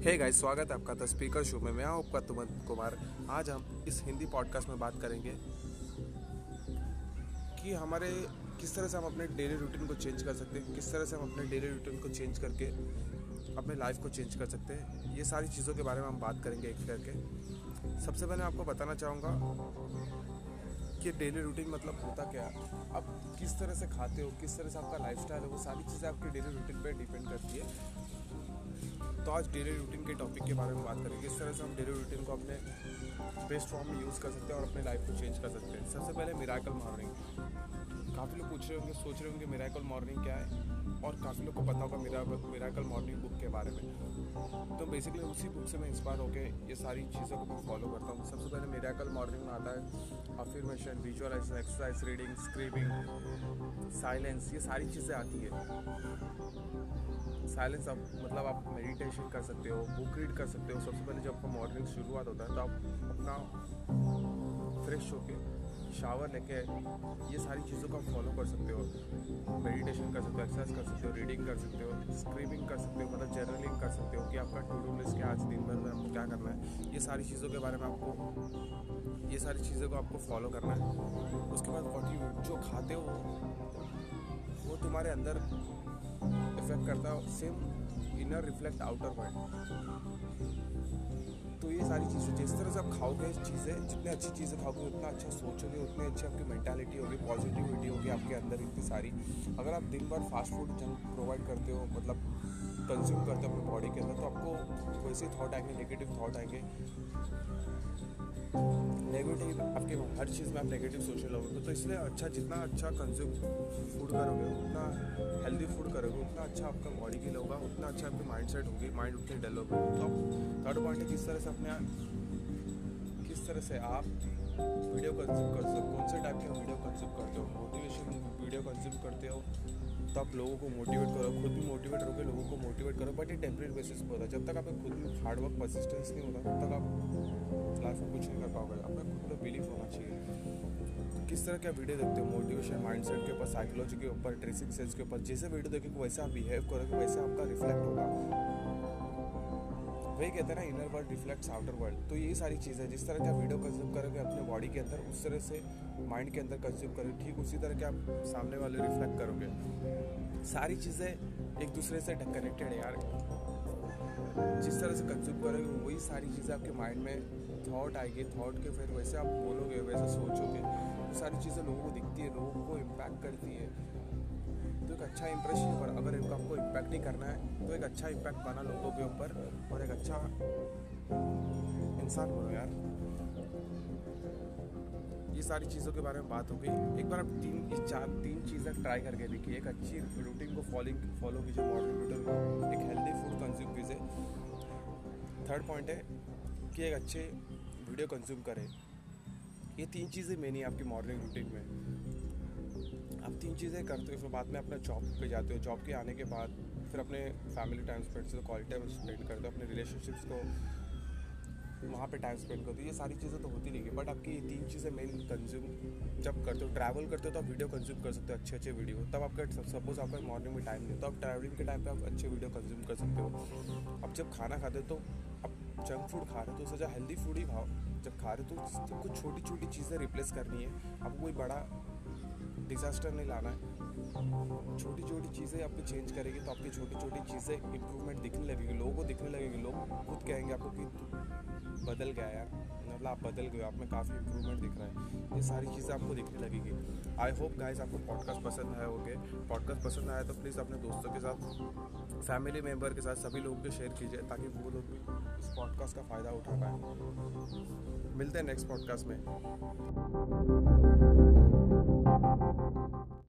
Hey guys स्वागत है आपका द स्पीकर शो में। मैं हूँ आपका तुमन कुमार। आज हम इस हिंदी पॉडकास्ट में बात करेंगे कि हमारे किस तरह से हम अपने डेली रूटीन को चेंज कर सकते हैं, किस तरह से हम अपने डेली रूटीन को चेंज करके अपने लाइफ को चेंज कर सकते हैं। ये सारी चीज़ों के बारे में हम बात करेंगे एक करके। सबसे पहले आपको बताना चाहूँगा कि डेली रूटीन मतलब होता क्या? आप किस तरह से खाते हो? किस तरह से आपका लाइफ है? वो सारी चीज़ें आपकी डेली रूटीन पर डिपेंड करती है। तो आज डेली रूटीन के टॉपिक के बारे में बात करेंगे। किस तरह से हम डेली रूटीन को अपने बेस्ट फॉर्म में यूज़ कर सकते हैं और अपने लाइफ को चेंज कर सकते हैं। सबसे पहले मिराकल मॉर्निंग काफ़ी लोग पूछ रहे होंगे, सोच रहे होंगे मिराकल मॉर्निंग क्या है? और काफ़ी लोग को पता होगा मेरा मिराकल मॉर्निंग बुक के बारे में। बेसिकली उसी बुक से मैं इंस्पायर होकर ये सारी चीज़ों को मैं फॉलो करता हूँ। सबसे पहले मेरा कल मॉर्निंग में आता है affirmation visualization exercise reading scribbling silence ये सारी चीज़ें आती है। साइलेंस आप मतलब आप मेडिटेशन कर सकते हो बुक रीड कर सकते हो। सबसे पहले जब आपका मॉर्निंग शुरुआत होता है तो आप अपना फ्रेश होके शावर लेके ये सारी चीज़ों को आप फॉलो कर सकते हो। मेडिटेशन कर सकते हो एक्सरसाइज कर सकते हो रीडिंग कर सकते हो स्क्रीमिंग कर सकते हो मतलब जर्नलिंग कर सकते हो कि आपका टू डू लिस्ट क्या आज दिन भर में आपको क्या करना है। ये सारी चीज़ों के बारे में आपको, ये सारी चीज़ों को आपको फॉलो करना है। उसके बाद वॉट यू जो खाते हो, वो तुम्हारे अंदर इफ़ेक्ट करता है। Same inner reflect outer world तो ये सारी चीज़ें, जिस तरह से आप खाओगे चीज़ें, जितनी अच्छी चीज़ें खाओगे, उतना अच्छा सोचोगे उतनी अच्छी आपकी मैंटालिटी होगी पॉजिटिविटी होगी आपके अंदर इतनी सारी। अगर आप दिन भर फास्ट फ़ूड जंक प्रोवाइड करते हो मतलब कंज्यूम करते हो अपने बॉडी के अंदर तो आपको वैसे थॉट आएँगे नेगेटिव थॉट आएँगे। नेगेटिव आपके हर चीज़ में आप नेगेटिव सोचने लगोगे तो इसलिए अच्छा जितना अच्छा कंज्यूम फ़ूड करोगे, उतना हेल्दी फ़ूड करोगे, उतना अच्छा आपका बॉडी लिए होगा, उतना अच्छा आपकी माइंड सेट होगी माइंड उतनी डेवलप होगी। तो आप थर्ड पॉइंट किस तरह से अपने किस तरह से आप वीडियो कंज्यूम कर सकते कौन से टाइप के वीडियो कंज्यूम करते हो? मोटिवेशन वीडियो कंज्यूम करते हो तो आप लोगों को मोटिवेट करो। खुद भी मोटिवेट रहोगे, लोगों को मोटिवेट करो बट ये टेम्प्रेरी बेसिस पर होता है। जब तक आपका खुद में हार्डवर्क परसिस्टेंस नहीं होता, तब तक आप लाइफ में कुछ नहीं कर पाओगे। आपका खुद में बिलीफ होना चाहिए। किस तरह का वीडियो देखते हो? मोटिवेशन माइंडसेट के ऊपर साइकोलॉजी के ऊपर ड्रेसिंग सेंस के ऊपर, जैसे वीडियो देखोगे वैसे आप बिहेव करोगे वैसे आपका रिफ्लेक्ट होगा। वही कहते हैं ना inner world reflects outer world तो ये सारी चीज़ जिस तरह का वीडियो कंज्यूम करोगे अपने बॉडी के अंदर, उस तरह से माइंड के अंदर कंज्यूम करोगे। ठीक उसी तरह के आप सामने वाले रिफ्लेक्ट करोगे। सारी चीज़ें एक दूसरे से कनेक्टेड है यार। जिस तरह से कंज्यूम करोगे वही सारी चीज़ें आपके माइंड में थॉट आएगी थॉट के फिर वैसे आप बोलोगे, वैसे सोचोगे। वो सारी चीज़ें लोगों को दिखती है, लोगों को इम्पैक्ट करती है। तो एक अच्छा इंप्रेशन पर अगर आपको इम्पैक्ट नहीं करना है तो एक अच्छा इम्पैक्ट पाना लोगों के ऊपर, और एक अच्छा इंसान बनो यार। ये सारी चीज़ों के बारे में बात हो गई। एक बार आप तीन चीज़ें ट्राई करके देखिए, एक अच्छी रूटीन को फॉलोइंग फॉलो कीजिए मॉडर्न रूटीन को। एक हेल्दी फ़ूड कंज्यूम कीजिए। थर्ड पॉइंट है कि एक अच्छे वीडियो कंज्यूम करें। ये तीन चीज़ें मेन है आपकी मॉर्निंग रूटीन में। आप तीन चीज़ें करते हो, फिर बाद में अपना जॉब पे जाते हो। जॉब के आने के बाद फिर अपने फैमिली टाइम स्पेंड से क्वालिटी टाइम स्पेंड करते हो, अपने रिलेशनशिप्स को वहाँ पे टाइम स्पेंड करते हो। ये सारी चीज़ें तो होती है बट आपकी ये तीन चीज़ें मेन कंज्यूम जब करते हो ट्रैवल करते हो तो आप वीडियो कंज्यूम कर सकते हो अच्छे अच्छे वीडियो तब आपका सपोज़ आपका मॉर्निंग में टाइम नहीं तो आप ट्रैवलिंग के टाइम पर आप अच्छे वीडियो कंज्यूम कर सकते हो। अब जब खाना खाते हो तो आप जंक फ़ूड खा रहे हो तो उससे सोचा हेल्दी फ़ूड ही खाओ। जब खा रहे हो तो कुछ छोटी छोटी चीज़ें रिप्लेस करनी है। आपको कोई बड़ा डिज़ास्टर नहीं लाना है। छोटी छोटी चीज़ें आपको चेंज करेगी तो आपकी छोटी छोटी चीज़ें इंप्रूवमेंट दिखने लगेगी, लोगों को दिखने लगेगी, लोग खुद कहेंगे आपको कि बदल गया यार मतलब आप बदल गए आप में काफ़ी इंप्रूवमेंट दिख रहा है। ये सारी चीज़ें आपको दिखने लगेगी। आई होप गाइस आपको पॉडकास्ट पसंद आया होगे। पॉडकास्ट पसंद आया तो प्लीज़ अपने दोस्तों के साथ फैमिली मेंबर के साथ सभी लोगों को शेयर कीजिए ताकि वो लोग भी इस पॉडकास्ट का फ़ायदा उठा पाए। मिलते हैं नेक्स्ट पॉडकास्ट में।